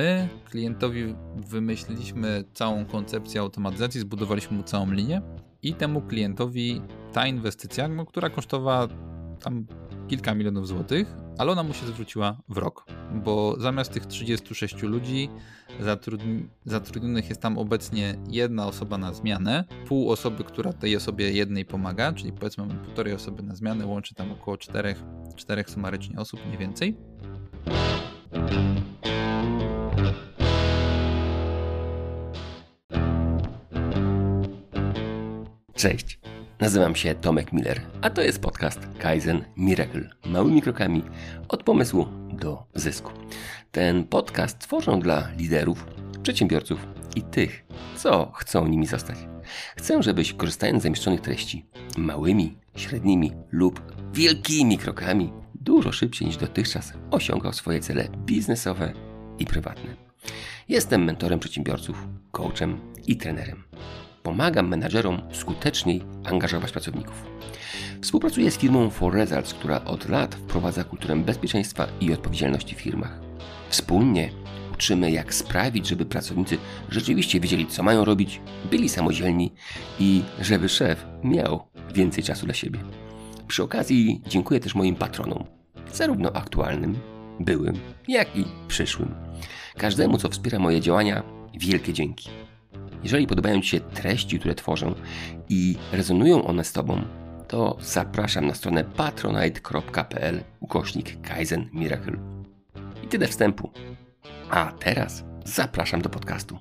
my klientowi wymyśliliśmy całą koncepcję automatyzacji, zbudowaliśmy mu całą linię i temu klientowi ta inwestycja, no, która kosztowała tam kilka milionów złotych, ale ona mu się zwróciła w rok, bo zamiast tych 36 ludzi zatrudni zatrudnionych jest tam obecnie jedna osoba na zmianę, pół osoby, która tej osobie jednej pomaga, czyli powiedzmy mamy półtorej osoby na zmianę, łączy tam około czterech, czterech sumarycznie osób, mniej więcej. Cześć, nazywam się Tomek Miller, a to jest podcast Kaizen Miracle. Małymi krokami od pomysłu do zysku. Ten podcast tworzą dla liderów, przedsiębiorców i tych, co chcą nimi zostać. Chcę, żebyś korzystając z zamieszczonych treści małymi, średnimi lub wielkimi krokami dużo szybciej niż dotychczas osiągał swoje cele biznesowe i prywatne. Jestem mentorem przedsiębiorców, coachem i trenerem pomagam menadżerom skuteczniej angażować pracowników. Współpracuję z firmą For Results, która od lat wprowadza kulturę bezpieczeństwa i odpowiedzialności w firmach. Wspólnie uczymy, jak sprawić, żeby pracownicy rzeczywiście wiedzieli, co mają robić, byli samodzielni i żeby szef miał więcej czasu dla siebie. Przy okazji dziękuję też moim patronom, zarówno aktualnym, byłym, jak i przyszłym. Każdemu, co wspiera moje działania, wielkie dzięki. Jeżeli podobają Ci się treści, które tworzę i rezonują one z Tobą, to zapraszam na stronę patronite.pl ukośnik Kaizen Miracle. I tyle wstępu. A teraz zapraszam do podcastu.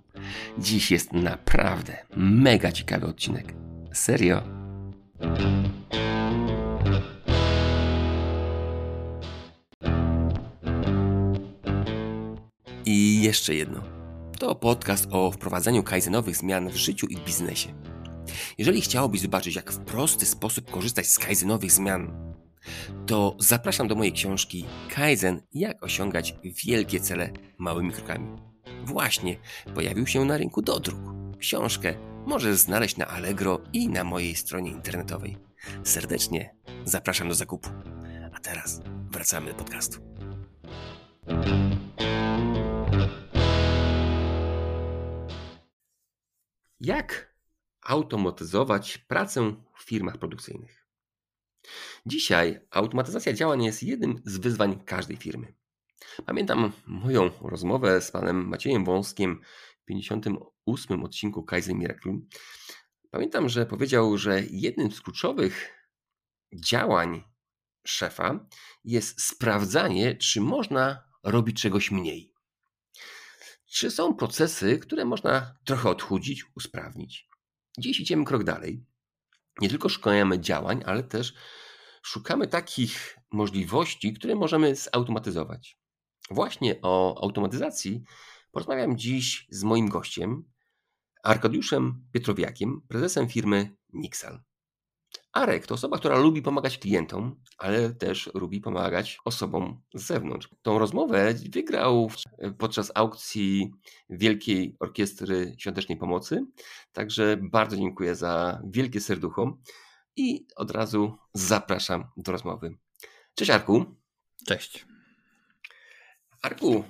Dziś jest naprawdę mega ciekawy odcinek. Serio. I jeszcze jedno. To podcast o wprowadzaniu kaizenowych zmian w życiu i biznesie. Jeżeli chciałbyś zobaczyć, jak w prosty sposób korzystać z kaizenowych zmian, to zapraszam do mojej książki Kaizen jak osiągać wielkie cele małymi krokami. Właśnie pojawił się na rynku do druk. Książkę możesz znaleźć na Allegro i na mojej stronie internetowej. Serdecznie zapraszam do zakupu. A teraz wracamy do podcastu. Jak automatyzować pracę w firmach produkcyjnych? Dzisiaj automatyzacja działań jest jednym z wyzwań każdej firmy. Pamiętam moją rozmowę z panem Maciejem Wąskiem w 58 odcinku Kaizen Miracle. Pamiętam, że powiedział, że jednym z kluczowych działań szefa jest sprawdzanie, czy można robić czegoś mniej. Czy są procesy, które można trochę odchudzić, usprawnić? Dziś idziemy krok dalej. Nie tylko szukamy działań, ale też szukamy takich możliwości, które możemy zautomatyzować. Właśnie o automatyzacji porozmawiam dziś z moim gościem, Arkadiuszem Pietrowiakiem, prezesem firmy Nixal. Arek to osoba, która lubi pomagać klientom, ale też lubi pomagać osobom z zewnątrz. Tą rozmowę wygrał podczas aukcji Wielkiej Orkiestry Świątecznej Pomocy. Także bardzo dziękuję za wielkie serducho i od razu zapraszam do rozmowy. Cześć Arku. Cześć. Arku,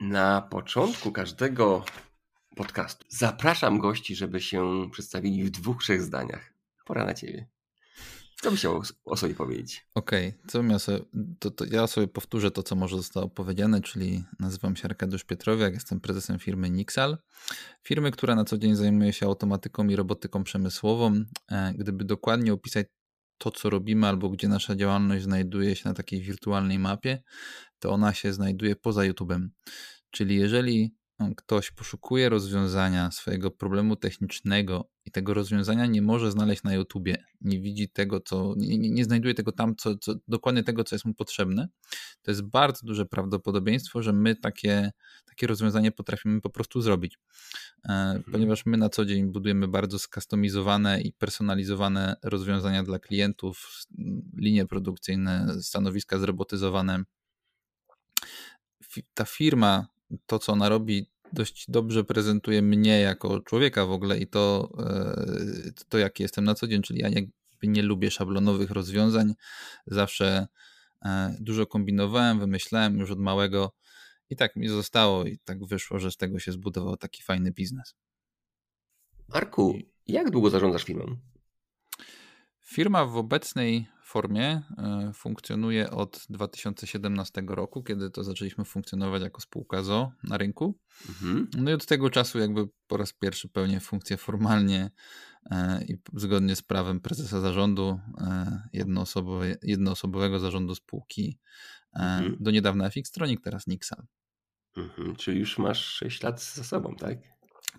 na początku każdego podcastu zapraszam gości, żeby się przedstawili w dwóch, trzech zdaniach. Pora na ciebie. Co byś chciał o sobie powiedzieć? Okej, okay. co ja sobie, to, to, ja sobie powtórzę to, co może zostało powiedziane, czyli nazywam się Arkadiusz Pietrowiak, jestem prezesem firmy Nixal, firmy, która na co dzień zajmuje się automatyką i robotyką przemysłową. E, gdyby dokładnie opisać to, co robimy, albo gdzie nasza działalność znajduje się na takiej wirtualnej mapie, to ona się znajduje poza YouTube'em. Czyli jeżeli ktoś poszukuje rozwiązania swojego problemu technicznego i tego rozwiązania nie może znaleźć na YouTubie, nie widzi tego, co, nie, nie znajduje tego tam, co, co, dokładnie tego, co jest mu potrzebne, to jest bardzo duże prawdopodobieństwo, że my takie, takie rozwiązanie potrafimy po prostu zrobić. E, mhm. Ponieważ my na co dzień budujemy bardzo skustomizowane i personalizowane rozwiązania dla klientów, linie produkcyjne, stanowiska zrobotyzowane. Ta firma, to co ona robi, dość dobrze prezentuje mnie jako człowieka w ogóle i to, e, to jaki jestem na co dzień, czyli ja jakby nie lubię szablonowych rozwiązań, zawsze e, dużo kombinowałem, wymyślałem już od małego I tak mi zostało i tak wyszło, że z tego się zbudował taki fajny biznes. Arku, jak długo zarządzasz firmą? Firma w obecnej formie e, funkcjonuje od 2017 roku, kiedy to zaczęliśmy funkcjonować jako spółka ZO na rynku. Mhm. No i od tego czasu jakby po raz pierwszy pełnię funkcję formalnie e, i zgodnie z prawem prezesa zarządu e, jednoosobowe, jednoosobowego zarządu spółki mhm. do niedawna FX teraz Nixal. Mhm. Czyli już masz 6 lat za sobą, tak?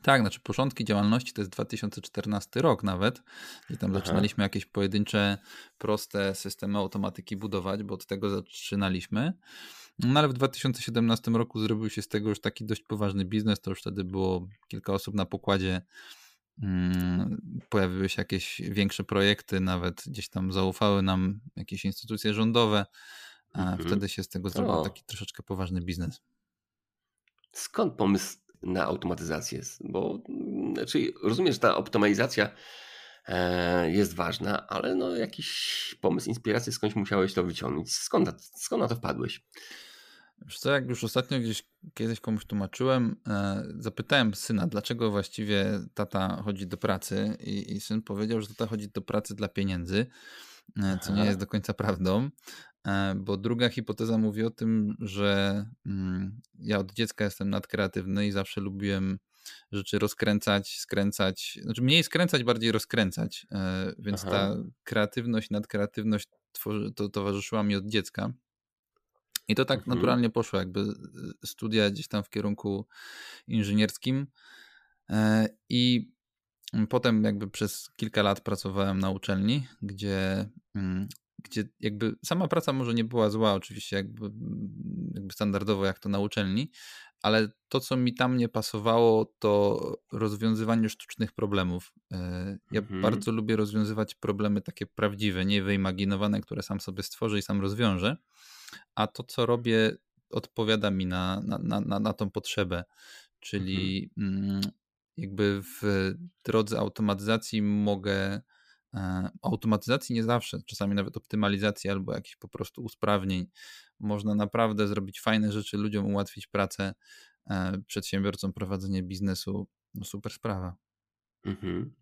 Tak, znaczy początki działalności to jest 2014 rok nawet, i tam Aha. zaczynaliśmy jakieś pojedyncze, proste systemy automatyki budować, bo od tego zaczynaliśmy. No ale w 2017 roku zrobił się z tego już taki dość poważny biznes, to już wtedy było kilka osób na pokładzie, hmm, pojawiły się jakieś większe projekty, nawet gdzieś tam zaufały nam jakieś instytucje rządowe, a mhm. wtedy się z tego zrobił o. taki troszeczkę poważny biznes. Skąd pomysł na automatyzację? Bo znaczy, rozumiem, że ta optymalizacja e, jest ważna, ale no jakiś pomysł, inspirację skądś musiałeś to wyciągnąć. Skąd, skąd na to wpadłeś? Wiesz co, jak już ostatnio gdzieś kiedyś komuś tłumaczyłem, e, zapytałem syna, dlaczego właściwie tata chodzi do pracy i, i syn powiedział, że tata chodzi do pracy dla pieniędzy, e, co nie jest do końca prawdą. E, bo druga hipoteza mówi o tym, że mm, ja od dziecka jestem nadkreatywny i zawsze lubiłem rzeczy rozkręcać, skręcać, znaczy mniej skręcać, bardziej rozkręcać, e, więc Aha. ta kreatywność, nadkreatywność to towarzyszyła mi od dziecka. I to tak mhm. naturalnie poszło, jakby e, studia gdzieś tam w kierunku inżynierskim. I potem jakby przez kilka lat pracowałem na uczelni, gdzie mm, gdzie jakby sama praca może nie była zła, oczywiście jakby, jakby standardowo jak to na uczelni, ale to, co mi tam nie pasowało, to rozwiązywanie sztucznych problemów. E, ja mhm. bardzo lubię rozwiązywać problemy takie prawdziwe, nie wyimaginowane, które sam sobie stworzę i sam rozwiążę, a to, co robię, odpowiada mi na, na, na, na tą potrzebę, czyli mhm. jakby w drodze automatyzacji mogę automatyzacji nie zawsze, czasami nawet optymalizacji albo jakichś po prostu usprawnień. Można naprawdę zrobić fajne rzeczy, ludziom ułatwić pracę, e, przedsiębiorcom prowadzenie biznesu. No super sprawa. Mhm.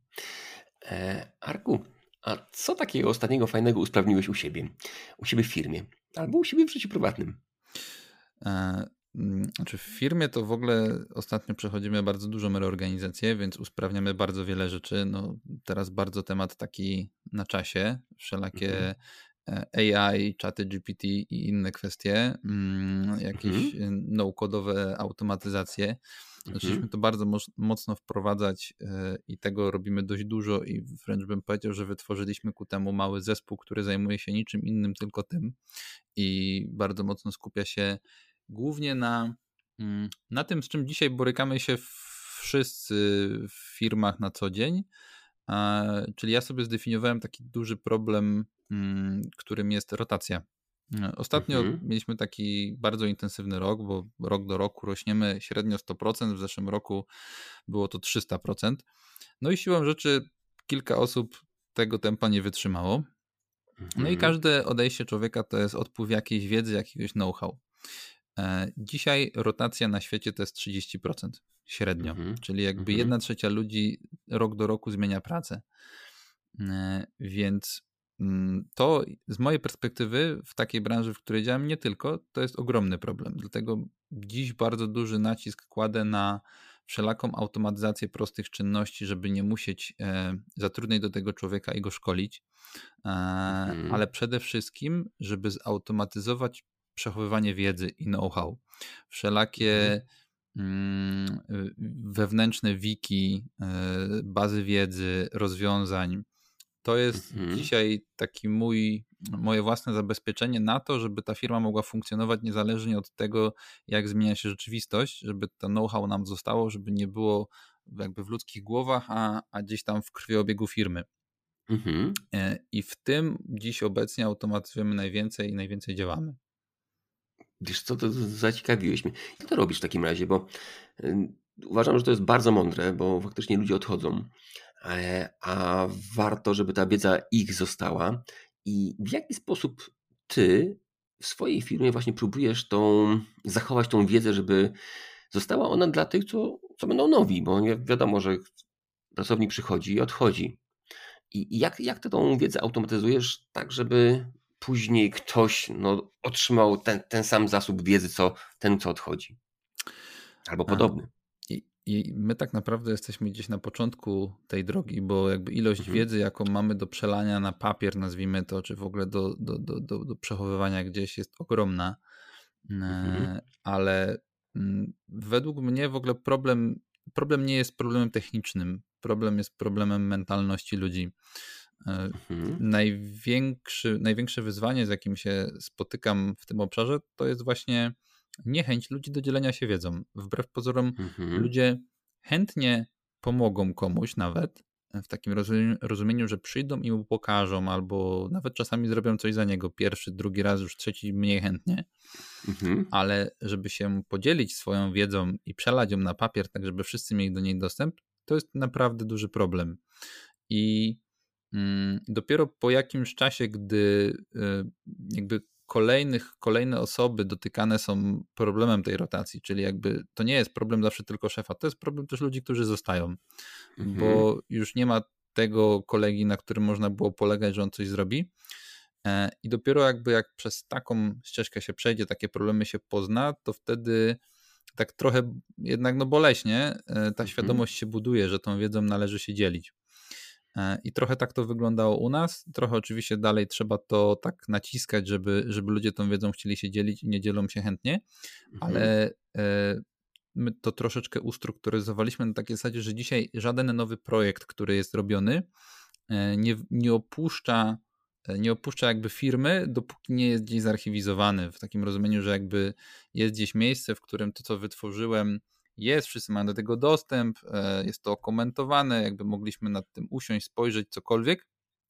E, Arku, a co takiego ostatniego fajnego usprawniłeś u siebie? U siebie w firmie albo u siebie w życiu prywatnym? E, znaczy w firmie to w ogóle ostatnio przechodzimy bardzo dużą reorganizację, więc usprawniamy bardzo wiele rzeczy. No, teraz bardzo temat taki na czasie, wszelakie mhm. E, AI, czaty GPT i inne kwestie, mm, jakieś mhm. no-codowe automatyzacje. Zaczęliśmy mhm. to bardzo mocno wprowadzać e, i tego robimy dość dużo i wręcz bym powiedział, że wytworzyliśmy ku temu mały zespół, który zajmuje się niczym innym, tylko tym i bardzo mocno skupia się głównie na, mm, na tym, z czym dzisiaj borykamy się wszyscy w firmach na co dzień. Czyli ja sobie zdefiniowałem taki duży problem, mm, którym jest rotacja. Ostatnio mhm. mieliśmy taki bardzo intensywny rok, bo rok do roku rośniemy średnio 100%, w zeszłym roku było to 300%. No i siłą rzeczy kilka osób tego tempa nie wytrzymało. No i mhm. każde odejście człowieka to jest odpływ jakiejś wiedzy, jakiegoś know-how. E, dzisiaj rotacja na świecie to jest 30% średnio, mhm. czyli jakby mhm. jedna trzecia ludzi rok do roku zmienia pracę. E, więc mm, to z mojej perspektywy w takiej branży, w której działam, nie tylko, to jest ogromny problem. Dlatego dziś bardzo duży nacisk kładę na wszelaką automatyzację prostych czynności, żeby nie musieć e, zatrudniać do tego człowieka i go szkolić, mhm. ale przede wszystkim, żeby zautomatyzować przechowywanie wiedzy i know-how. Wszelakie mhm. mm, wewnętrzne wiki, e, bazy wiedzy, rozwiązań. To jest mhm. dzisiaj taki mój, moje własne zabezpieczenie na to, żeby ta firma mogła funkcjonować niezależnie od tego, jak zmienia się rzeczywistość, żeby to know-how nam zostało, żeby nie było jakby w ludzkich głowach, a, a gdzieś tam w krwiobiegu firmy. Mhm. E, I w tym dziś obecnie automatyzujemy najwięcej i najwięcej działamy. Wiesz co, to zaciekawiłeś mnie. Jak to robisz w takim razie? Bo uważam, że to jest bardzo mądre, bo faktycznie ludzie odchodzą, e, a warto, żeby ta wiedza ich została. I w jaki sposób ty w swojej firmie właśnie próbujesz tą, zachować tą wiedzę, żeby została ona dla tych, co, co będą nowi, bo wiadomo, że pracownik przychodzi i odchodzi. I jak, jak ty tą wiedzę automatyzujesz tak, żeby później ktoś no, otrzymał ten, ten sam zasób wiedzy, co ten, co odchodzi? Albo podobny. I, I, my tak naprawdę jesteśmy gdzieś na początku tej drogi, bo jakby ilość mhm. wiedzy, jaką mamy do przelania na papier, nazwijmy to, czy w ogóle do, do, do, do, do przechowywania gdzieś jest ogromna. Mhm. E, ale mm, według mnie w ogóle problem, problem nie jest problemem technicznym. Problem jest problemem mentalności ludzi. E, mhm. Największy, największe wyzwanie, z jakim się spotykam w tym obszarze, to jest właśnie niechęć ludzi do dzielenia się wiedzą. Wbrew pozorom, mhm. ludzie chętnie pomogą komuś nawet, w takim rozumieniu, rozumieniu, że przyjdą i mu pokażą, albo nawet czasami zrobią coś za niego pierwszy, drugi raz, już trzeci mniej chętnie, mhm. ale żeby się podzielić swoją wiedzą i przelać ją na papier, tak żeby wszyscy mieli do niej dostęp, to jest naprawdę duży problem. I dopiero po jakimś czasie, gdy y, jakby kolejnych, kolejne osoby dotykane są problemem tej rotacji, czyli jakby to nie jest problem zawsze tylko szefa, to jest problem też ludzi, którzy zostają, mhm. bo już nie ma tego kolegi, na którym można było polegać, że on coś zrobi. E, I dopiero jakby jak przez taką ścieżkę się przejdzie, takie problemy się pozna, to wtedy tak trochę jednak no boleśnie e, ta mhm. świadomość się buduje, że tą wiedzą należy się dzielić. E, I trochę tak to wyglądało u nas. Trochę oczywiście dalej trzeba to tak naciskać, żeby, żeby ludzie tą wiedzą chcieli się dzielić i nie dzielą się chętnie, mhm. ale e, my to troszeczkę ustrukturyzowaliśmy na takiej zasadzie, że dzisiaj żaden nowy projekt, który jest robiony, e, nie, nie opuszcza nie opuszcza jakby firmy, dopóki nie jest gdzieś zarchiwizowany, w takim rozumieniu, że jakby jest gdzieś miejsce, w którym to, co wytworzyłem, jest, wszyscy mają do tego dostęp, e, jest to komentowane, jakby mogliśmy nad tym usiąść, spojrzeć, cokolwiek,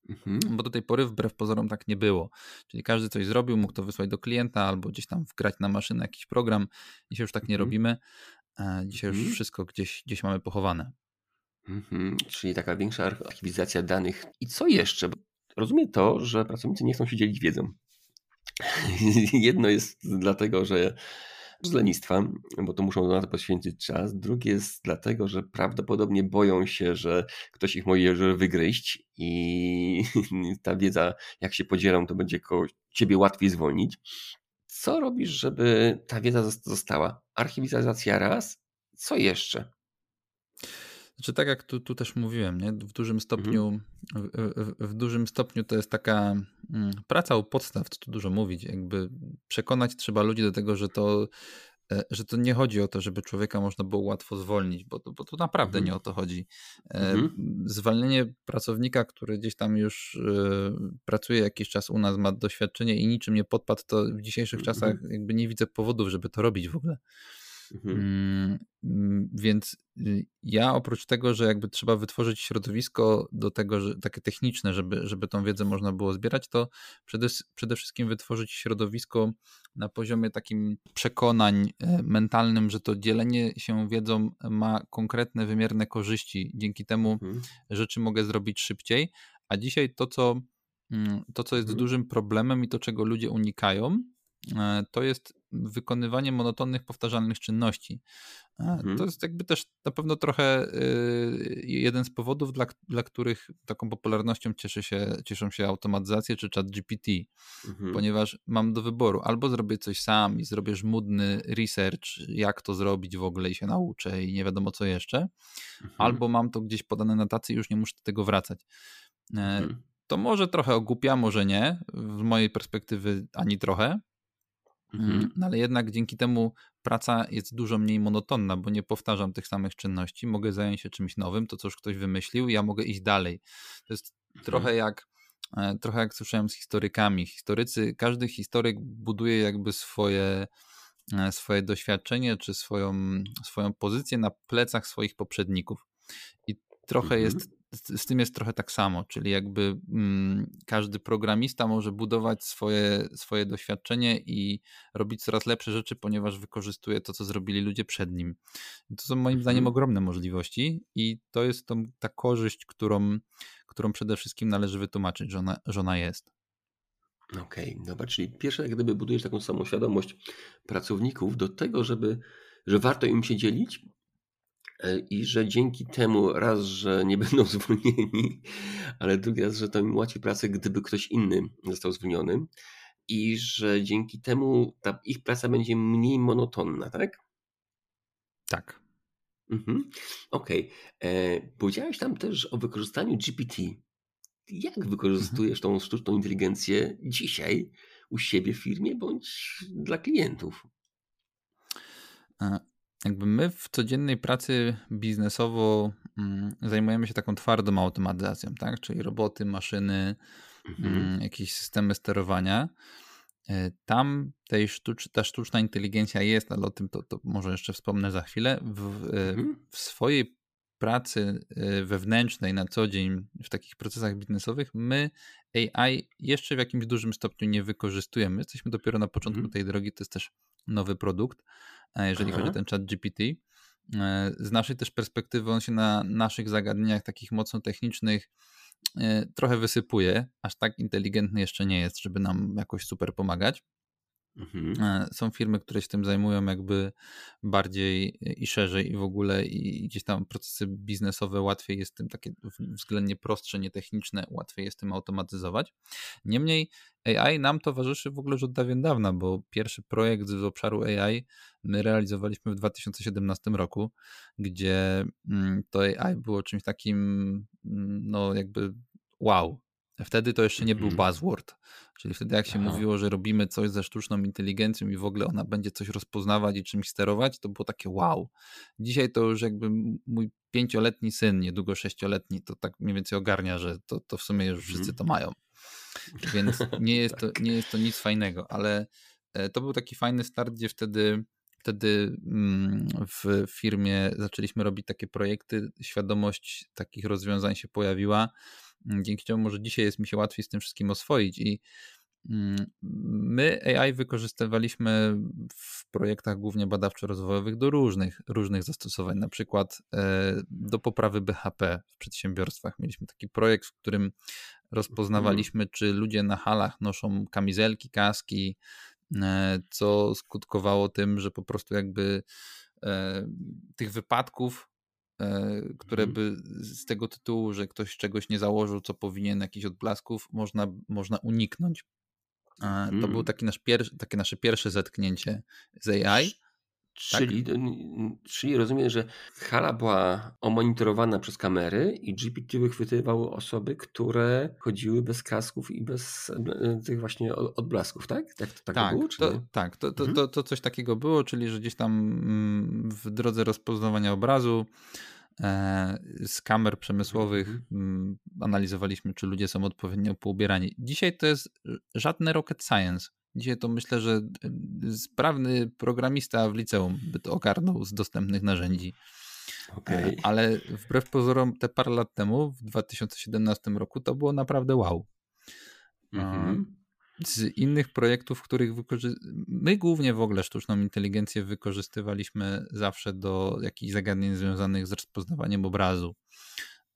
mhm. bo do tej pory wbrew pozorom tak nie było. Czyli każdy coś zrobił, mógł to wysłać do klienta albo gdzieś tam wgrać na maszynę jakiś program. Dzisiaj już tak nie mhm. robimy. E, dzisiaj mhm. już wszystko gdzieś, gdzieś mamy pochowane. Mhm. Czyli taka większa archiwizacja danych. I co jeszcze? Rozumiem to, że pracownicy nie chcą się dzielić wiedzą. Jedno jest dlatego, że z lenistwa, bo to muszą na to poświęcić czas. Drugie jest dlatego, że prawdopodobnie boją się, że ktoś ich może wygryźć i ta wiedza, jak się podzielą, to będzie ciebie łatwiej zwolnić. Co robisz, żeby ta wiedza została? Archiwizacja raz. Co jeszcze? Znaczy tak jak tu, tu też mówiłem, nie? w dużym mhm. stopniu w, w, w, dużym stopniu to jest taka mm, praca u podstaw, co tu dużo mówić, jakby przekonać trzeba ludzi do tego, że to e, że to nie chodzi o to, żeby człowieka można było łatwo zwolnić, bo, bo to naprawdę mhm. nie o to chodzi. E, mhm. Zwalnienie pracownika, który gdzieś tam już y, pracuje jakiś czas u nas, ma doświadczenie i niczym nie podpadł, to w dzisiejszych mhm. czasach jakby nie widzę powodów, żeby to robić w ogóle. Mhm. Mm, mm, więc y, ja oprócz tego, że jakby trzeba wytworzyć środowisko do tego, że takie techniczne, żeby, żeby tą wiedzę można było zbierać, to przede, przede wszystkim wytworzyć środowisko na poziomie takim przekonań e, mentalnym, że to dzielenie się wiedzą ma konkretne, wymierne korzyści. Dzięki temu mhm. rzeczy mogę zrobić szybciej. A dzisiaj to, co, mm, to, co jest mhm. dużym problemem i to, czego ludzie unikają, to jest wykonywanie monotonnych, powtarzalnych czynności. Mhm. To jest jakby też na pewno trochę y, jeden z powodów, dla, dla których taką popularnością cieszy się, cieszą się automatyzacje czy chat GPT, mhm. ponieważ mam do wyboru albo zrobię coś sam i zrobię żmudny research, jak to zrobić w ogóle i się nauczę i nie wiadomo co jeszcze, mhm. albo mam to gdzieś podane na tacy i już nie muszę do tego wracać. E, mhm. To może trochę ogłupia, może nie. Z mojej perspektywy ani trochę, Mhm. Mm, no ale jednak dzięki temu praca jest dużo mniej monotonna, bo nie powtarzam tych samych czynności. Mogę zająć się czymś nowym, to co już ktoś wymyślił, ja mogę iść dalej. To jest mhm. trochę jak e, trochę jak słyszałem z historykami. Historycy, każdy historyk buduje jakby swoje, e, swoje doświadczenie czy swoją, swoją pozycję na plecach swoich poprzedników. I trochę mhm. jest z, tym jest trochę tak samo, czyli jakby mm, każdy programista może budować swoje, swoje doświadczenie i robić coraz lepsze rzeczy, ponieważ wykorzystuje to, co zrobili ludzie przed nim. To są moim zdaniem mhm. ogromne możliwości i to jest tą, ta korzyść, którą, którą przede wszystkim należy wytłumaczyć, że ona, że ona jest. Okej, okay, dobra, czyli pierwsze jak gdyby budujesz taką samą świadomość pracowników do tego, żeby, że warto im się dzielić i że dzięki temu raz, że nie będą zwolnieni, ale drugi raz, że to im ułatwi pracę, gdyby ktoś inny został zwolniony i że dzięki temu ta ich praca będzie mniej monotonna, tak? Tak. Mhm. Okej. Okay. E, powiedziałeś tam też o wykorzystaniu GPT. Jak mhm. wykorzystujesz tą sztuczną inteligencję dzisiaj u siebie w firmie bądź dla klientów? Jakby my w codziennej pracy biznesowo mm, zajmujemy się taką twardą automatyzacją, tak? Czyli roboty, maszyny, mhm. Mm, jakieś systemy sterowania. E, tam tej sztucz, ta sztuczna inteligencja jest, ale o tym to, to może jeszcze wspomnę za chwilę. W, e, mhm. w swojej pracy e, wewnętrznej na co dzień, w takich procesach biznesowych, my AI jeszcze w jakimś dużym stopniu nie wykorzystujemy. Jesteśmy dopiero na początku mhm. tej drogi, to jest też nowy produkt, jeżeli Aha. chodzi o ten chat GPT. Z naszej też perspektywy on się na naszych zagadnieniach takich mocno technicznych E, trochę wysypuje, aż tak inteligentny jeszcze nie jest, żeby nam jakoś super pomagać. Mhm. E, są firmy, które się tym zajmują jakby bardziej i szerzej i w ogóle i gdzieś tam procesy biznesowe łatwiej jest tym takie względnie prostsze, nietechniczne, łatwiej jest tym automatyzować. Niemniej AI nam towarzyszy w ogóle już od dawien dawna, bo pierwszy projekt z obszaru AI my realizowaliśmy w 2017 roku, gdzie mm, to AI było czymś takim mm, no jakby wow, Wtedy to jeszcze nie był mhm. buzzword, czyli wtedy jak się Aha. mówiło, że robimy coś ze sztuczną inteligencją i w ogóle ona będzie coś rozpoznawać i czymś sterować, to było takie wow. Dzisiaj to już jakby mój pięcioletni syn, niedługo sześcioletni, to tak mniej więcej ogarnia, że to, to w sumie już wszyscy to mhm. mają. Więc nie jest, to, tak. nie jest to nic fajnego, ale e, to był taki fajny start, gdzie wtedy wtedy mm, w firmie zaczęliśmy robić takie projekty, świadomość takich rozwiązań się pojawiła dzięki czemu może dzisiaj jest mi się łatwiej z tym wszystkim oswoić i mm, My AI wykorzystywaliśmy w projektach głównie badawczo-rozwojowych do różnych, różnych zastosowań, na przykład e, do poprawy BHP w przedsiębiorstwach. Mieliśmy taki projekt, w którym rozpoznawaliśmy, czy ludzie na halach noszą kamizelki, kaski, e, co skutkowało tym, że po prostu jakby e, tych wypadków które mhm. by z tego tytułu, że ktoś czegoś nie założył, co powinien, jakichś odblasków, można, można uniknąć. E, to był mm. taki nasz pier, takie nasze pierwsze zetknięcie z AI. Czyli, tak? czyli rozumiem, że hala była omonitorowana przez kamery i GPT wychwytywały osoby, które chodziły bez kasków i bez e, tych właśnie odblasków, tak? Tak, tak, tak, było, to, tak to, to, mhm. to, to coś takiego było, czyli że gdzieś tam mm, w drodze rozpoznawania obrazu e, z kamer przemysłowych mhm. Mm, analizowaliśmy, czy ludzie są odpowiednio poubierani. Dzisiaj to jest żadne rocket science. Dzisiaj to myślę, że y, sprawny programista w liceum by to ogarnął z dostępnych narzędzi. Okay. Ale wbrew pozorom, te parę lat temu, w 2017 roku, to było naprawdę wow. Mm-hmm. Z innych projektów, w których wykorzy... my głównie w ogóle sztuczną inteligencję wykorzystywaliśmy zawsze do jakichś zagadnień związanych z rozpoznawaniem obrazu.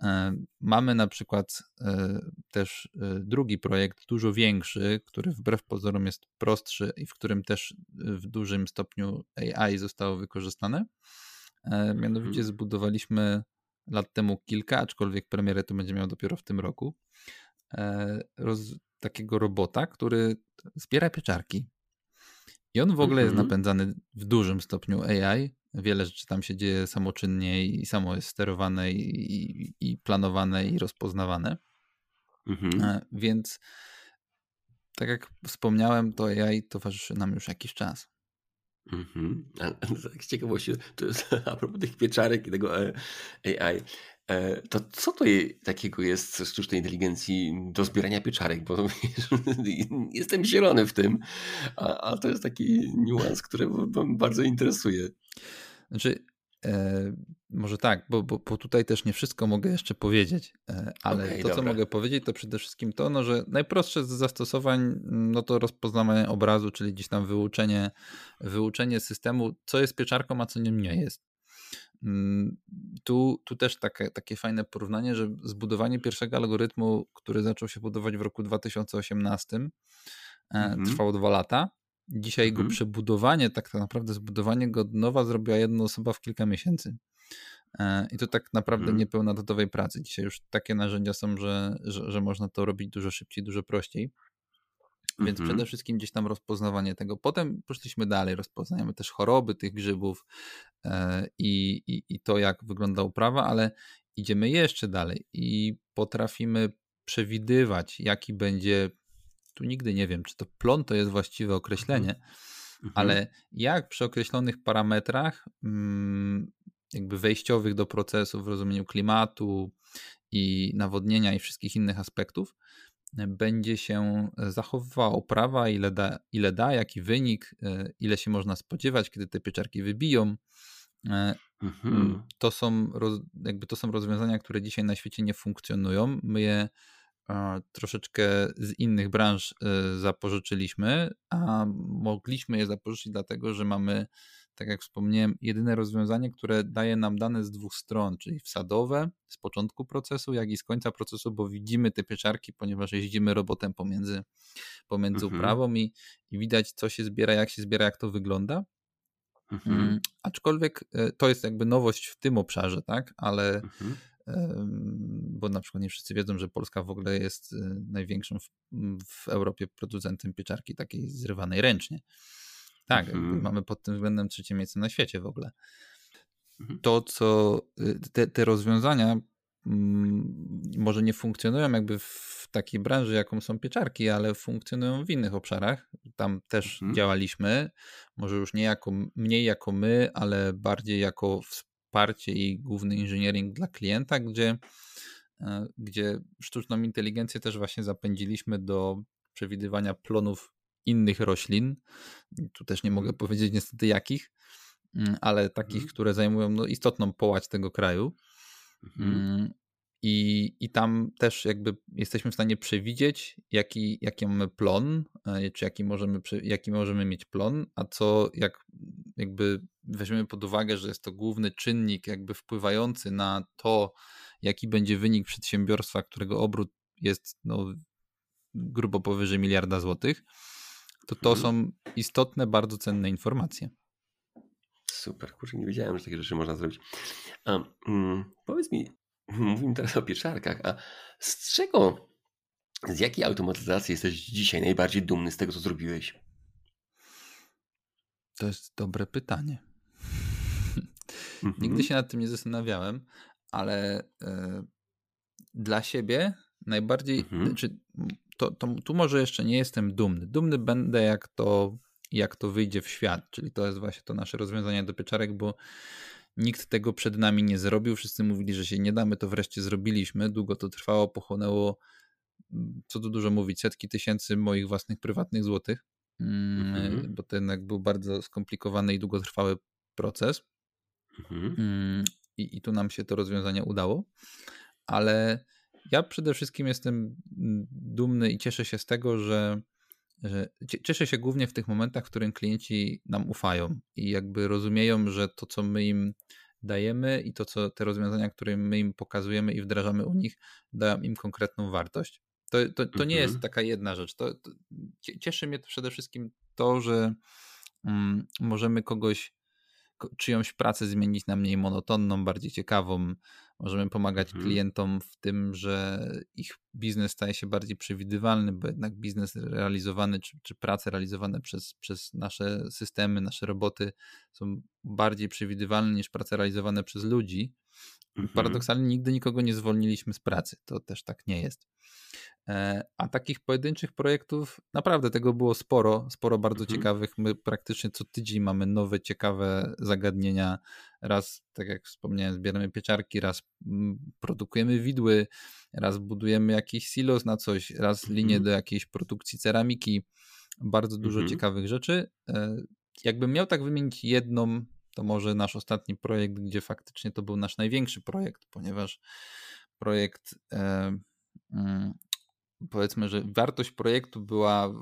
E, mamy na przykład e, też e, drugi projekt, dużo większy, który wbrew pozorom jest prostszy i w którym też w dużym stopniu AI zostało wykorzystane. Mianowicie mhm. zbudowaliśmy lat temu kilka, aczkolwiek premierę to będzie miał dopiero w tym roku, roz, takiego robota, który zbiera pieczarki. I on w ogóle jest mhm. napędzany w dużym stopniu AI, wiele rzeczy tam się dzieje samoczynnie i samo jest sterowane i, i, planowane i rozpoznawane. Mhm. E, więc tak jak wspomniałem, to AI towarzyszy nam już jakiś czas. Mhm. Tak z ciekawości, to jest a propos tych pieczarek i tego e, AI. E, to co to takiego jest z sztucznej inteligencji do zbierania pieczarek? Bo jestem zielony w tym, a, a to jest taki niuans, który bardzo interesuje. Znaczy, e, może tak, bo, bo, bo, tutaj też nie wszystko mogę jeszcze powiedzieć, e, ale okay, to, dobra. co mogę powiedzieć, to przede wszystkim to, no, że najprostsze z zastosowań, no to rozpoznawanie obrazu, czyli gdzieś tam wyuczenie, wyuczenie systemu, co jest pieczarką, a co nim nie jest. Mm, tu, tu też takie, takie fajne porównanie, że zbudowanie pierwszego algorytmu, który zaczął się budować w roku 2018, e, mhm. trwało dwa lata. Dzisiaj mhm. go przebudowanie, tak naprawdę zbudowanie go od nowa zrobiła jedna osoba w kilka miesięcy. E, I to tak naprawdę mhm. niepełna dotowej pracy. Dzisiaj już takie narzędzia są, że, że, że można to robić dużo szybciej, dużo prościej. Więc mhm. przede wszystkim gdzieś tam rozpoznawanie tego. Potem poszliśmy dalej, rozpoznajemy też choroby tych grzybów e, i, i, i to, jak wygląda uprawa, ale idziemy jeszcze dalej i potrafimy przewidywać, jaki będzie. Tu nigdy nie wiem, czy to plon to jest właściwe określenie, mhm. ale jak przy określonych parametrach, mm, jakby wejściowych do procesu w rozumieniu klimatu i nawodnienia i wszystkich innych aspektów, będzie się zachowywała oprawa, ile da, ile da, jaki wynik, e, ile się można spodziewać, kiedy te pieczarki wybiją. E, mhm. To, są, jakby to są rozwiązania, które dzisiaj na świecie nie funkcjonują. My je troszeczkę z innych branż e, zapożyczyliśmy, a mogliśmy je zapożyczyć dlatego, że mamy tak jak wspomniałem, jedyne rozwiązanie, które daje nam dane z dwóch stron, czyli wsadowe z początku procesu, jak i z końca procesu, bo widzimy te pieczarki, ponieważ jeździmy robotem pomiędzy, pomiędzy mhm. uprawą i, i widać, co się zbiera, jak się zbiera, jak to wygląda. Mhm. Mm, aczkolwiek e, to jest jakby nowość w tym obszarze, tak, ale mhm. Bo na przykład nie wszyscy wiedzą, że Polska w ogóle jest e, największym w, w Europie producentem pieczarki takiej zrywanej ręcznie. Tak, mhm. mamy pod tym względem trzecie miejsce na świecie w ogóle. Mhm. To, co y, te, te rozwiązania może nie funkcjonują jakby w takiej branży, jaką są pieczarki, ale funkcjonują w innych obszarach. Tam też mhm. działaliśmy, może już nie jako, mniej jako my, ale bardziej jako wsparcie i główny inżyniering dla klienta, gdzie, e, gdzie sztuczną inteligencję też właśnie zapędziliśmy do przewidywania plonów innych roślin. Tu też nie mogę powiedzieć niestety jakich, mm, ale takich, mhm. które zajmują no, istotną połać tego kraju. Mhm. I, I tam też jakby jesteśmy w stanie przewidzieć, jaki, jaki mamy plon, e, czy jaki możemy, jaki możemy mieć plon, a co jak jakby weźmiemy pod uwagę, że jest to główny czynnik jakby wpływający na to, jaki będzie wynik przedsiębiorstwa, którego obrót jest no, grubo powyżej miliarda złotych, to to mhm. są istotne, bardzo cenne informacje. Super, kurczę, nie wiedziałem, że takie rzeczy można zrobić. A, mm, powiedz mi, mówimy teraz o pieczarkach, a z czego, z jakiej automatyzacji jesteś dzisiaj najbardziej dumny z tego, co zrobiłeś? To jest dobre pytanie. Nigdy się nad tym nie zastanawiałem, ale y, dla siebie najbardziej, mhm. znaczy, to, to, tu może jeszcze nie jestem dumny. Dumny będę, jak to, jak to wyjdzie w świat, czyli to jest właśnie to nasze rozwiązanie do pieczarek, bo nikt tego przed nami nie zrobił. Wszyscy mówili, że się nie damy, to wreszcie zrobiliśmy. Długo to trwało, pochłonęło, mm, co tu dużo mówić, setki tysięcy moich własnych prywatnych złotych, mm, mhm. bo to jednak był bardzo skomplikowany i długotrwały proces. Mhm. Mm, I, I tu nam się to rozwiązanie udało, ale ja przede wszystkim jestem dumny i cieszę się z tego, że, że cieszę się głównie w tych momentach, w którym klienci nam ufają i jakby rozumieją, że to, co my im dajemy i to, co te rozwiązania, które my im pokazujemy i wdrażamy u nich, dają im konkretną wartość. To, to, to nie jest mhm. taka jedna rzecz. To, to, cieszy mnie to przede wszystkim to, że mm, możemy kogoś, czyjąś pracę zmienić na mniej monotonną, bardziej ciekawą, Możemy pomagać mhm. klientom w tym, że ich biznes staje się bardziej przewidywalny, bo jednak biznes realizowany, czy, czy prace realizowane przez, przez nasze systemy, nasze roboty są bardziej przewidywalne niż prace realizowane przez ludzi. Mhm. Paradoksalnie nigdy nikogo nie zwolniliśmy z pracy. To też tak nie jest. E, a takich pojedynczych projektów naprawdę tego było sporo, sporo bardzo mhm. ciekawych. My praktycznie co tydzień mamy nowe, ciekawe zagadnienia. Raz, tak jak wspomniałem, zbieramy pieczarki, raz mm, produkujemy widły, raz budujemy jakiś silos na coś, raz linię mhm. do jakiejś produkcji ceramiki. Bardzo dużo mhm. ciekawych rzeczy. E, jakbym miał tak wymienić jedną, to może nasz ostatni projekt, gdzie faktycznie to był nasz największy projekt, ponieważ projekt e, mm, powiedzmy, że wartość projektu była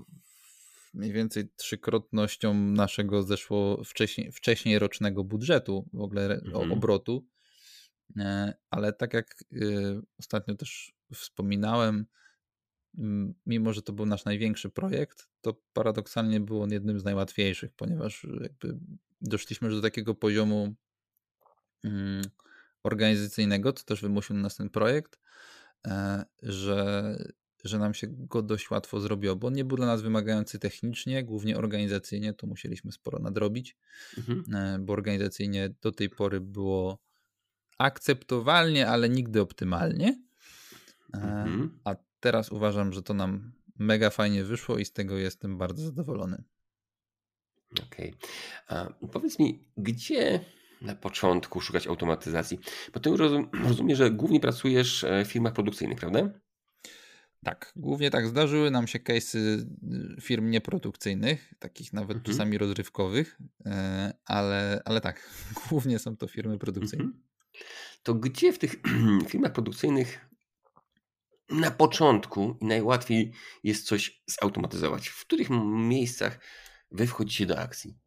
mniej więcej trzykrotnością naszego zeszło wcześniej, wcześniej rocznego budżetu, w ogóle mhm. obrotu. E, ale tak jak y, ostatnio też wspominałem, mimo że to był nasz największy projekt, to paradoksalnie był on jednym z najłatwiejszych, ponieważ jakby doszliśmy już do takiego poziomu organizacyjnego, co też wymusił nas ten projekt, e, że, że nam się go dość łatwo zrobiło, bo on nie był dla nas wymagający technicznie, głównie organizacyjnie, to musieliśmy sporo nadrobić, mhm. E, bo organizacyjnie do tej pory było akceptowalnie, ale nigdy optymalnie. E, mhm. A teraz uważam, że to nam mega fajnie wyszło i z tego jestem bardzo zadowolony. Okej. Okay. Powiedz mi, gdzie na początku szukać automatyzacji? Bo ty rozum, rozumiem, że głównie pracujesz e, w firmach produkcyjnych, prawda? Tak, głównie tak. Zdarzyły nam się case'y y, firm nieprodukcyjnych, takich nawet mhm. czasami rozrywkowych, e, ale, ale tak, głównie są to firmy produkcyjne. Mhm. To gdzie w tych firmach produkcyjnych na początku i najłatwiej jest coś zautomatyzować? W których miejscach wy wchodzicie do akcji?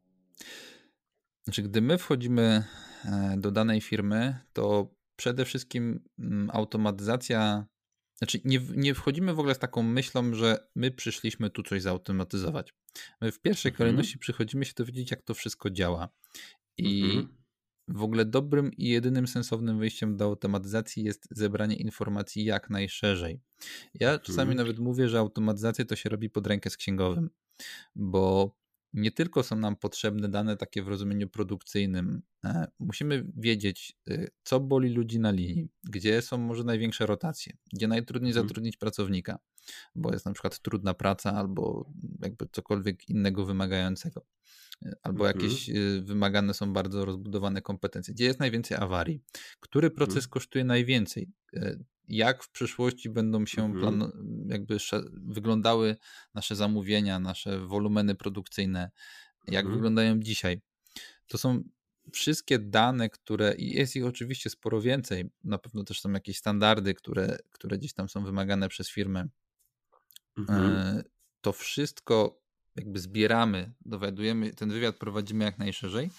Znaczy, gdy my wchodzimy e, do danej firmy, to przede wszystkim mm, automatyzacja. Znaczy, nie, nie wchodzimy w ogóle z taką myślą, że my przyszliśmy tu coś zautomatyzować. My w pierwszej mhm. kolejności przychodzimy się dowiedzieć, jak to wszystko działa. I mhm. w ogóle dobrym i jedynym sensownym wyjściem do automatyzacji jest zebranie informacji jak najszerzej. Ja czasami mhm. nawet mówię, że automatyzację to się robi pod rękę z księgowym, bo nie tylko są nam potrzebne dane takie w rozumieniu produkcyjnym. E, musimy wiedzieć, y, co boli ludzi na linii, gdzie są może największe rotacje, gdzie najtrudniej mhm. zatrudnić pracownika, bo jest na przykład trudna praca albo jakby cokolwiek innego wymagającego albo mhm. jakieś wymagane są bardzo rozbudowane kompetencje. Gdzie jest najwięcej awarii? Który proces mhm. kosztuje najwięcej? Jak w przyszłości będą się mhm. jakby wyglądały nasze zamówienia, nasze wolumeny produkcyjne? Jak mhm. wyglądają dzisiaj? To są wszystkie dane, które, i jest ich oczywiście sporo więcej, na pewno też są jakieś standardy, które, które gdzieś tam są wymagane przez firmę. Mhm. E, to wszystko jakby zbieramy, dowiadujemy, ten wywiad prowadzimy jak najszerzej,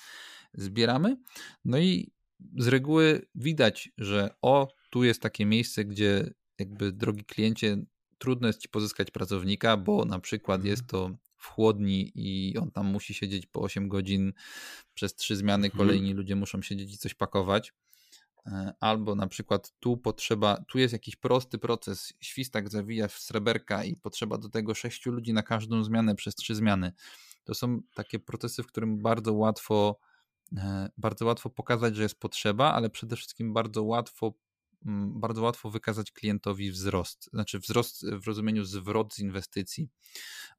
zbieramy, no i z reguły widać, że o, tu jest takie miejsce, gdzie jakby drogi kliencie, trudno jest ci pozyskać pracownika, bo na przykład jest mhm. to w chłodni i on tam musi siedzieć po 8 godzin przez trzy zmiany, mhm. kolejni ludzie muszą siedzieć i coś pakować. E, albo na przykład tu potrzeba, tu jest jakiś prosty proces, świstak zawija w sreberka i potrzeba do tego sześciu ludzi na każdą zmianę przez trzy zmiany. To są takie procesy, w którym bardzo łatwo, e, bardzo łatwo pokazać, że jest potrzeba, ale przede wszystkim bardzo łatwo, bardzo łatwo wykazać klientowi wzrost, znaczy wzrost w rozumieniu zwrot z inwestycji.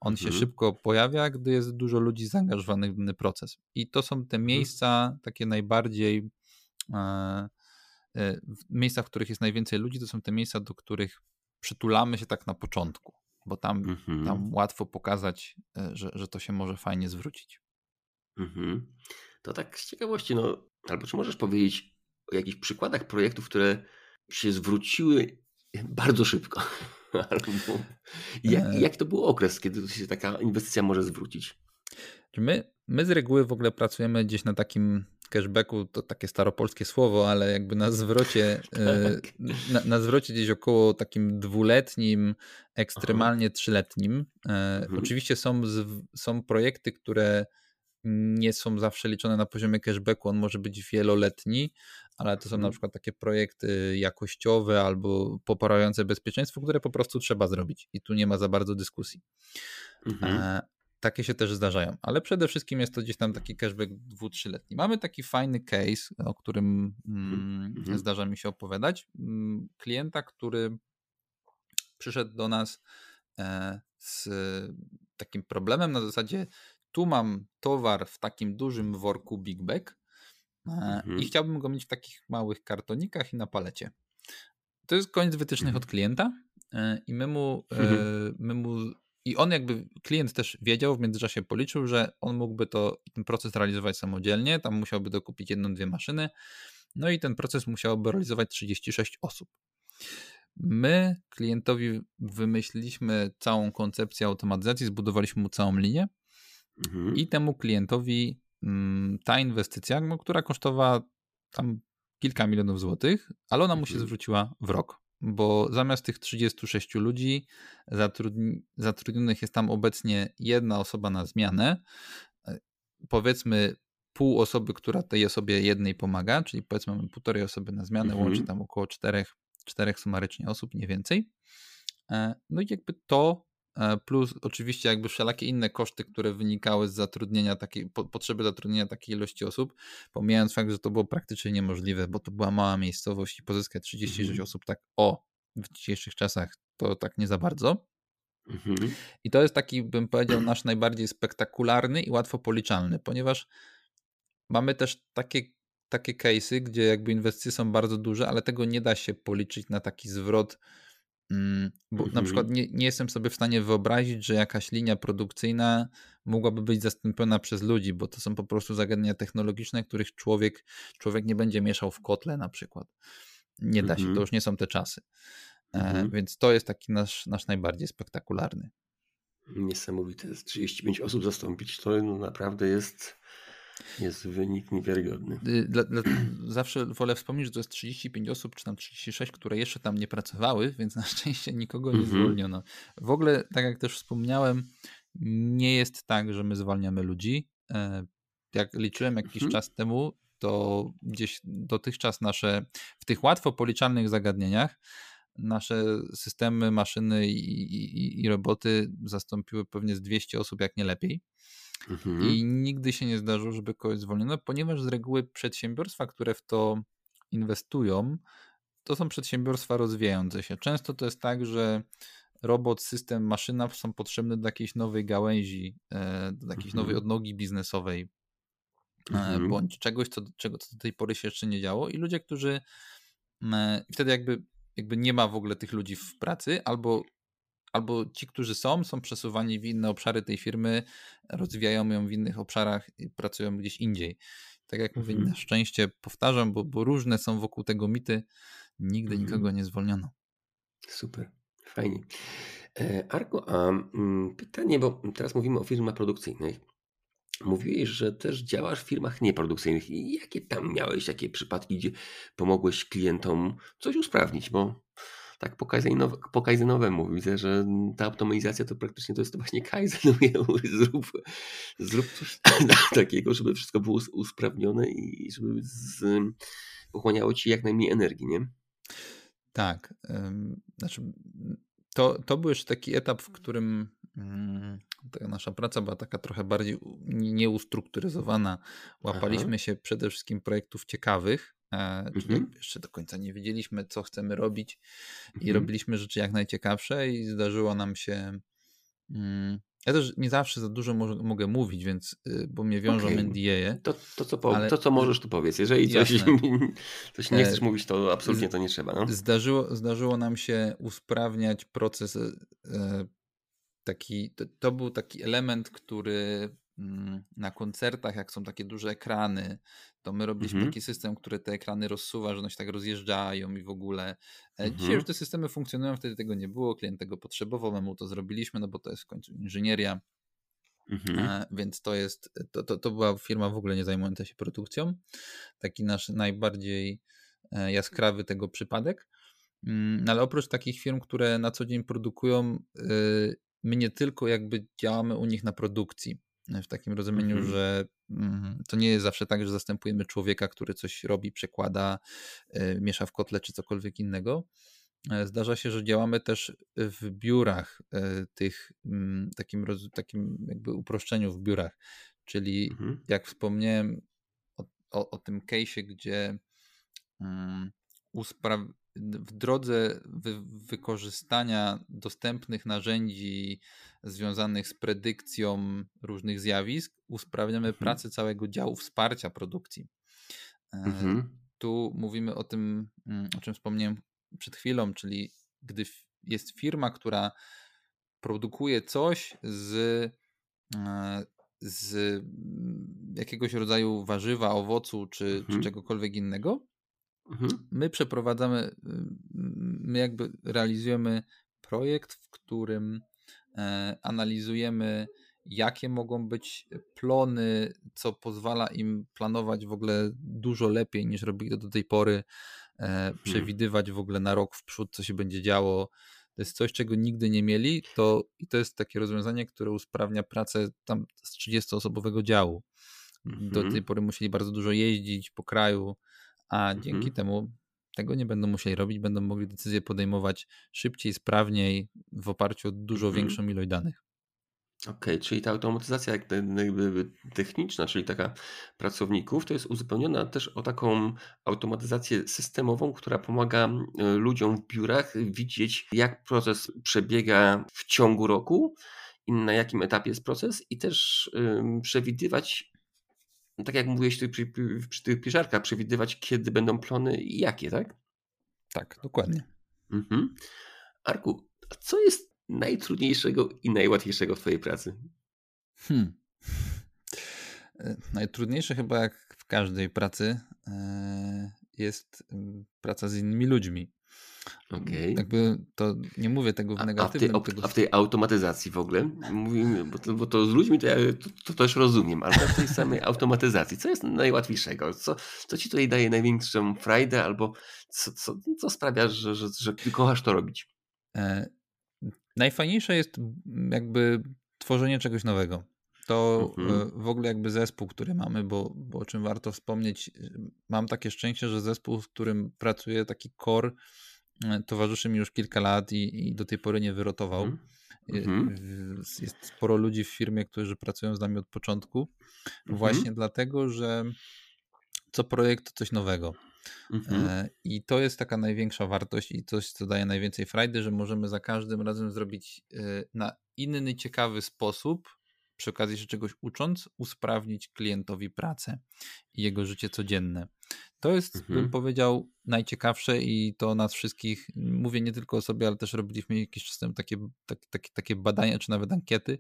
On mhm. się szybko pojawia, gdy jest dużo ludzi zaangażowanych w dany proces. I to są te mhm. miejsca takie najbardziej e, E, miejsca, w których jest najwięcej ludzi, to są te miejsca, do których przytulamy się tak na początku, bo tam, mhm. tam łatwo pokazać, e, że, że to się może fajnie zwrócić. Mhm. To tak z ciekawości, no, albo czy możesz powiedzieć o jakichś przykładach projektów, które się zwróciły bardzo szybko? Jak, e. jak to był okres, kiedy się taka inwestycja może zwrócić? My, my z reguły w ogóle pracujemy gdzieś na takim cashbacku to takie staropolskie słowo, ale jakby na zwrocie, e, tak. na, na, zwrocie gdzieś około takim dwuletnim, ekstremalnie Aha. trzyletnim. E, mhm. Oczywiście są, są projekty, które nie są zawsze liczone na poziomie cashbacku, on może być wieloletni, ale to są mhm. na przykład takie projekty jakościowe albo poprawające bezpieczeństwo, które po prostu trzeba zrobić i tu nie ma za bardzo dyskusji. Mhm. E, takie się też zdarzają, ale przede wszystkim jest to gdzieś tam taki cashback dwu, trzyletni. Mamy taki fajny case, o którym mm, mhm. zdarza mi się opowiadać. Mm, klienta, który przyszedł do nas e, z takim problemem na zasadzie tu mam towar w takim dużym worku Big Bag e, mhm. i chciałbym go mieć w takich małych kartonikach i na palecie. To jest koniec wytycznych mhm. od klienta e, i my mu, mhm. my mu i on jakby, klient też wiedział, w międzyczasie policzył, że on mógłby to, ten proces realizować samodzielnie, tam musiałby dokupić jedną, dwie maszyny, no i ten proces musiałoby realizować 36 osób. My klientowi wymyśliliśmy całą koncepcję automatyzacji, zbudowaliśmy mu całą linię mhm. i temu klientowi mm, ta inwestycja, no, która kosztowała tam kilka milionów złotych, ale ona mu się mhm. zwróciła w rok, bo zamiast tych 36 ludzi zatrudni zatrudnionych jest tam obecnie jedna osoba na zmianę, e, powiedzmy pół osoby, która tej osobie jednej pomaga, czyli powiedzmy mamy półtorej osoby na zmianę, mhm. łączy tam około czterech, czterech sumarycznie osób, mniej więcej. E, no i jakby to plus oczywiście jakby wszelakie inne koszty, które wynikały z zatrudnienia takiej, po, potrzeby zatrudnienia takiej ilości osób, pomijając fakt, że to było praktycznie niemożliwe, bo to była mała miejscowość i pozyskać 36 mhm. osób tak o w dzisiejszych czasach to tak nie za bardzo. Mhm. I to jest taki, bym powiedział, nasz najbardziej spektakularny i łatwo policzalny, ponieważ mamy też takie, takie case'y, gdzie jakby inwestycje są bardzo duże, ale tego nie da się policzyć na taki zwrot. Mm, bo mhm. na przykład nie, nie jestem sobie w stanie wyobrazić, że jakaś linia produkcyjna mogłaby być zastąpiona przez ludzi, bo to są po prostu zagadnienia technologiczne, których człowiek, człowiek nie będzie mieszał w kotle na przykład. Nie da się, to mhm. już nie są te czasy. E, mhm. Więc to jest taki nasz, nasz najbardziej spektakularny. Niesamowite. 35 osób zastąpić to naprawdę jest jest wynik niewiarygodny. Y, dla, dla, zawsze wolę wspomnieć, że to jest 35 osób, czy tam 36, które jeszcze tam nie pracowały, więc na szczęście nikogo nie mhm. zwolniono. W ogóle, tak jak też wspomniałem, nie jest tak, że my zwalniamy ludzi. E, jak liczyłem jakiś mhm. czas temu, to gdzieś dotychczas nasze, w tych łatwo policzalnych zagadnieniach, nasze systemy, maszyny i, i, i roboty zastąpiły pewnie z 200 osób, jak nie lepiej. Mhm. I nigdy się nie zdarzyło, żeby kogoś zwolniono, ponieważ z reguły przedsiębiorstwa, które w to inwestują, to są przedsiębiorstwa rozwijające się. Często to jest tak, że robot, system, maszyna są potrzebne do jakiejś nowej gałęzi, e, do jakiejś mhm. nowej odnogi biznesowej, e, mhm. bądź czegoś, co, czego co do tej pory się jeszcze nie działo. I ludzie, którzy e, wtedy jakby, jakby nie ma w ogóle tych ludzi w pracy, albo albo ci, którzy są, są przesuwani w inne obszary tej firmy, rozwijają ją w innych obszarach i pracują gdzieś indziej. Tak jak mówię, mhm. na szczęście powtarzam, bo, bo różne są wokół tego mity, nigdy mhm. nikogo nie zwolniono. Super, fajnie. E, Arko, a mm, pytanie, bo teraz mówimy o firmach produkcyjnych. Mówiłeś, że też działasz w firmach nieprodukcyjnych. I jakie tam miałeś takie przypadki, gdzie pomogłeś klientom coś usprawnić? Bo tak po, kaizen, po kaizenowemu widzę, że ta optymalizacja to praktycznie to jest to właśnie kaizen. zrób, zrób coś takiego, żeby wszystko było usprawnione i żeby z, pochłaniało ci jak najmniej energii, nie? Tak. Znaczy, to, to był już taki etap, w którym mm, ta nasza praca była taka trochę bardziej nieustrukturyzowana. Łapaliśmy Aha. się przede wszystkim projektów ciekawych, mhm. jeszcze do końca nie wiedzieliśmy, co chcemy robić i mhm. robiliśmy rzeczy jak najciekawsze i zdarzyło nam się mm, ja też nie zawsze za dużo mogę mówić, więc, y, bo mnie wiążą okay. NDA. To, to, co po, ale... to, co możesz, tu powiedz. Jeżeli coś, coś nie chcesz e, mówić, to absolutnie to nie trzeba. No? Zdarzyło, zdarzyło nam się usprawniać proces. E, taki, to, to był taki element, który na koncertach, jak są takie duże ekrany, to my robiliśmy mhm. taki system, który te ekrany rozsuwa, że one się tak rozjeżdżają i w ogóle. E, mhm. Dzisiaj już te systemy funkcjonują, wtedy tego nie było, klient tego potrzebował, my mu to zrobiliśmy, no bo to jest w końcu inżynieria. Mhm. E, więc to jest, to, to, to była firma w ogóle nie zajmująca się produkcją. Taki nasz najbardziej e, jaskrawy tego przypadek. Mm, no ale oprócz takich firm, które na co dzień produkują, y, my nie tylko jakby działamy u nich na produkcji, w takim rozumieniu, mhm. że mm, to nie jest zawsze tak, że zastępujemy człowieka, który coś robi, przekłada, y, miesza w kotle czy cokolwiek innego. E, zdarza się, że działamy też w biurach e, tych, mm, takim, takim jakby uproszczeniu w biurach, czyli mhm. jak wspomniałem o, o, o tym case'ie, gdzie um, uspraw- w drodze wy wykorzystania dostępnych narzędzi związanych z predykcją różnych zjawisk, usprawniamy mhm. pracę całego działu wsparcia produkcji. E, mhm. Tu mówimy o tym, mm, o czym wspomniałem przed chwilą, czyli gdy jest firma, która produkuje coś z, e, z mm, jakiegoś rodzaju warzywa, owocu czy, mhm. czy czegokolwiek innego, Mhm. My przeprowadzamy, my jakby realizujemy projekt, w którym e, analizujemy, jakie mogą być plony, co pozwala im planować w ogóle dużo lepiej niż robili to do tej pory, e, mhm. przewidywać w ogóle na rok w przód, co się będzie działo. To jest coś, czego nigdy nie mieli, to i to jest takie rozwiązanie, które usprawnia pracę tam z 30-osobowego działu. Do tej mhm. pory musieli bardzo dużo jeździć po kraju, a dzięki mhm. temu tego nie będą musieli robić, będą mogli decyzje podejmować szybciej, sprawniej, w oparciu o dużo mhm. większą ilość danych. Okej, okay, czyli ta automatyzacja jakby techniczna, czyli taka pracowników, to jest uzupełniona też o taką automatyzację systemową, która pomaga ludziom w biurach widzieć, jak proces przebiega w ciągu roku i na jakim etapie jest proces, i też przewidywać no tak jak mówiłeś przy, przy tych piżarkach, przewidywać, kiedy będą plony i jakie, tak? Tak, dokładnie. Mhm. Arku, a co jest najtrudniejszego i najłatwiejszego w Twojej pracy? Hmm. E, najtrudniejsze chyba jak w każdej pracy e, jest praca z innymi ludźmi. Okay. Jakby to nie mówię tego w negatywnym. A, a, w, tej, a w tej automatyzacji w ogóle, mówimy, bo to, bo to z ludźmi to ja to, to, też rozumiem, ale w tej samej automatyzacji, co jest najłatwiejszego? Co, co ci tutaj daje największą frajdę albo co, co, co sprawia, że, że, że kochasz to robić? E, najfajniejsze jest jakby tworzenie czegoś nowego. To mhm. E, w ogóle jakby zespół, który mamy, bo, bo o czym warto wspomnieć, mam takie szczęście, że zespół, w którym pracuję, taki core, towarzyszy mi już kilka lat i, i do tej pory nie wyrotował. Mm. Jest sporo ludzi w firmie, którzy pracują z nami od początku, mm. właśnie dlatego, że co projekt to coś nowego. Mm-hmm. I to jest taka największa wartość i coś, co daje najwięcej frajdy, że możemy za każdym razem zrobić na inny, ciekawy sposób przy okazji się czegoś ucząc, usprawnić klientowi pracę i jego życie codzienne. To jest, mhm. bym powiedział, najciekawsze i to nas wszystkich, mówię nie tylko o sobie, ale też robiliśmy jakiś czas temu takie, tak, takie, takie badania, czy nawet ankiety,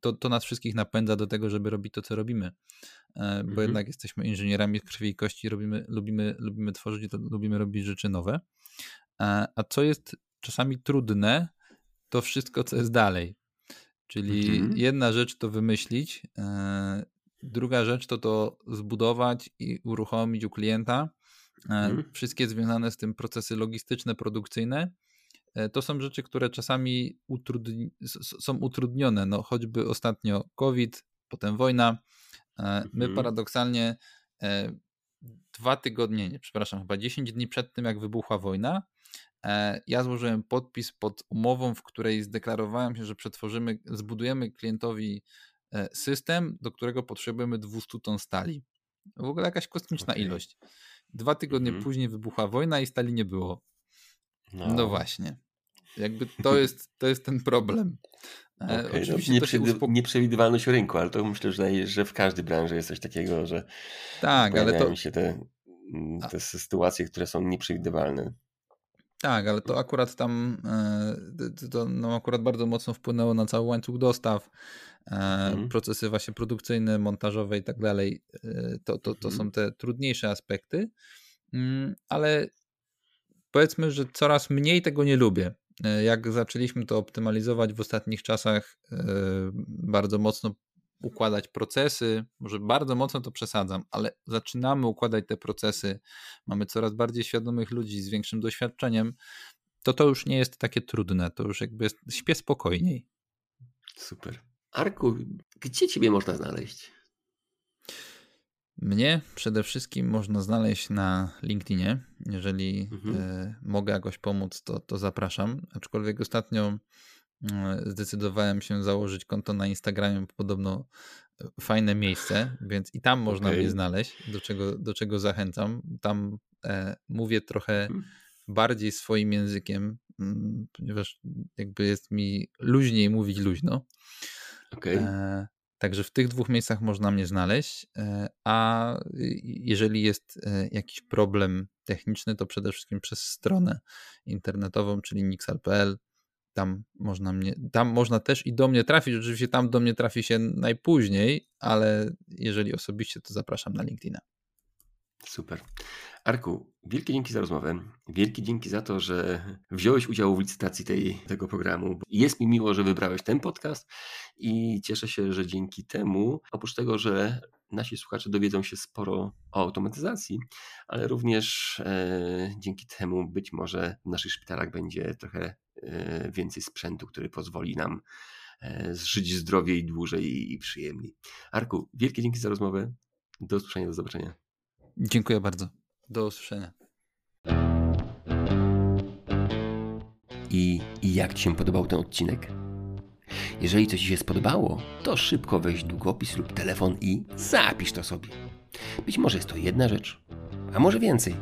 to, to nas wszystkich napędza do tego, żeby robić to, co robimy. E, bo mhm. jednak jesteśmy inżynierami krwi i kości, robimy, lubimy, lubimy tworzyć, lubimy robić rzeczy nowe. E, a co jest czasami trudne, to wszystko, co jest dalej. Czyli mhm. jedna rzecz to wymyślić, e, druga rzecz to to zbudować i uruchomić u klienta. E, mhm. Wszystkie związane z tym procesy logistyczne, produkcyjne. E, to są rzeczy, które czasami utrudni są utrudnione. No, choćby ostatnio COVID, potem wojna. My mhm. paradoksalnie dwa tygodnie, nie, przepraszam, chyba 10 dni przed tym, jak wybuchła wojna, ja złożyłem podpis pod umową, w której zdeklarowałem się, że przetworzymy, zbudujemy klientowi e, system, do którego potrzebujemy 200 ton stali. W ogóle jakaś kosmiczna okay. ilość. Dwa tygodnie mm później wybuchła wojna i stali nie było. No, no właśnie. Jakby to jest, to jest ten problem. E, okay, no, uspok... Nieprzewidywalność rynku, ale to myślę, że, że w każdej branży jest coś takiego, że tak, ale to się te, mm, te sytuacje, które są nieprzewidywalne. Tak, ale to akurat tam e, to no akurat bardzo mocno wpłynęło na cały łańcuch dostaw, mhm. procesy właśnie produkcyjne, montażowe i tak dalej. E, to, to, to mhm. są te trudniejsze aspekty, mm, ale powiedzmy, że coraz mniej tego nie lubię. Jak zaczęliśmy to optymalizować w ostatnich czasach, bardzo mocno układać procesy, może bardzo mocno to przesadzam, ale zaczynamy układać te procesy, mamy coraz bardziej świadomych ludzi z większym doświadczeniem, to to już nie jest takie trudne, to już jakby jest, śpię spokojniej. Super. Arku, gdzie ciebie można znaleźć? Mnie przede wszystkim można znaleźć na LinkedInie. Jeżeli mhm. y, mogę jakoś pomóc, to, to zapraszam. Aczkolwiek ostatnio E, zdecydowałem się założyć konto na Instagramie, podobno e, fajne miejsce, więc i tam można okay. mnie znaleźć, do czego, do czego zachęcam. Tam e, mówię trochę hmm. bardziej swoim językiem, mm, ponieważ jakby jest mi luźniej mówić luźno. Okay. E, także w tych dwóch miejscach można mnie znaleźć, e, a jeżeli jest e, jakiś problem techniczny, to przede wszystkim przez stronę internetową, czyli nixal.pl tam można mnie, tam można też i do mnie trafić. Oczywiście tam do mnie trafi się najpóźniej, ale jeżeli osobiście, to zapraszam na LinkedIna. Super. Arku, wielkie dzięki za rozmowę. Wielkie dzięki za to, że wziąłeś udział w licytacji tej, tego programu. Jest mi miło, że wybrałeś ten podcast i cieszę się, że dzięki temu, oprócz tego, że nasi słuchacze dowiedzą się sporo o automatyzacji, ale również e, dzięki temu być może w naszych szpitalach będzie trochę e, więcej sprzętu, który pozwoli nam e, żyć zdrowiej, dłużej i przyjemniej. Arku, wielkie dzięki za rozmowę. Do usłyszenia, do zobaczenia. Dziękuję bardzo. Do usłyszenia. I, I jak Ci się podobał ten odcinek? Jeżeli coś Ci się spodobało, to szybko weź długopis lub telefon i zapisz to sobie. Być może jest to jedna rzecz, a może więcej.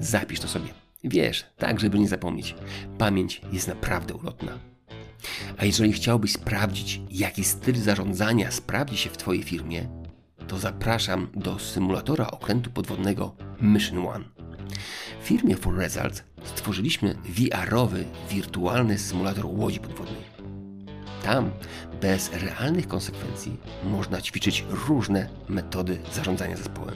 Zapisz to sobie. Wiesz, tak żeby nie zapomnieć. Pamięć jest naprawdę ulotna. A jeżeli chciałbyś sprawdzić, jaki styl zarządzania sprawdzi się w Twojej firmie, to zapraszam do symulatora okrętu podwodnego Mission One. W firmie For Result stworzyliśmy VR-owy, wirtualny symulator łodzi podwodnej. Tam, bez realnych konsekwencji, można ćwiczyć różne metody zarządzania zespołem.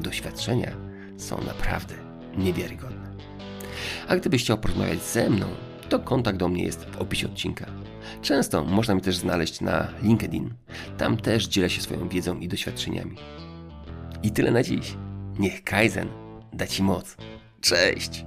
Doświadczenia są naprawdę niewiarygodne. A gdybyś chciał porozmawiać ze mną, to kontakt do mnie jest w opisie odcinka. Często można mi też znaleźć na LinkedIn. Tam też dzielę się swoją wiedzą i doświadczeniami. I tyle na dziś. Niech Kaizen da Ci moc. Cześć!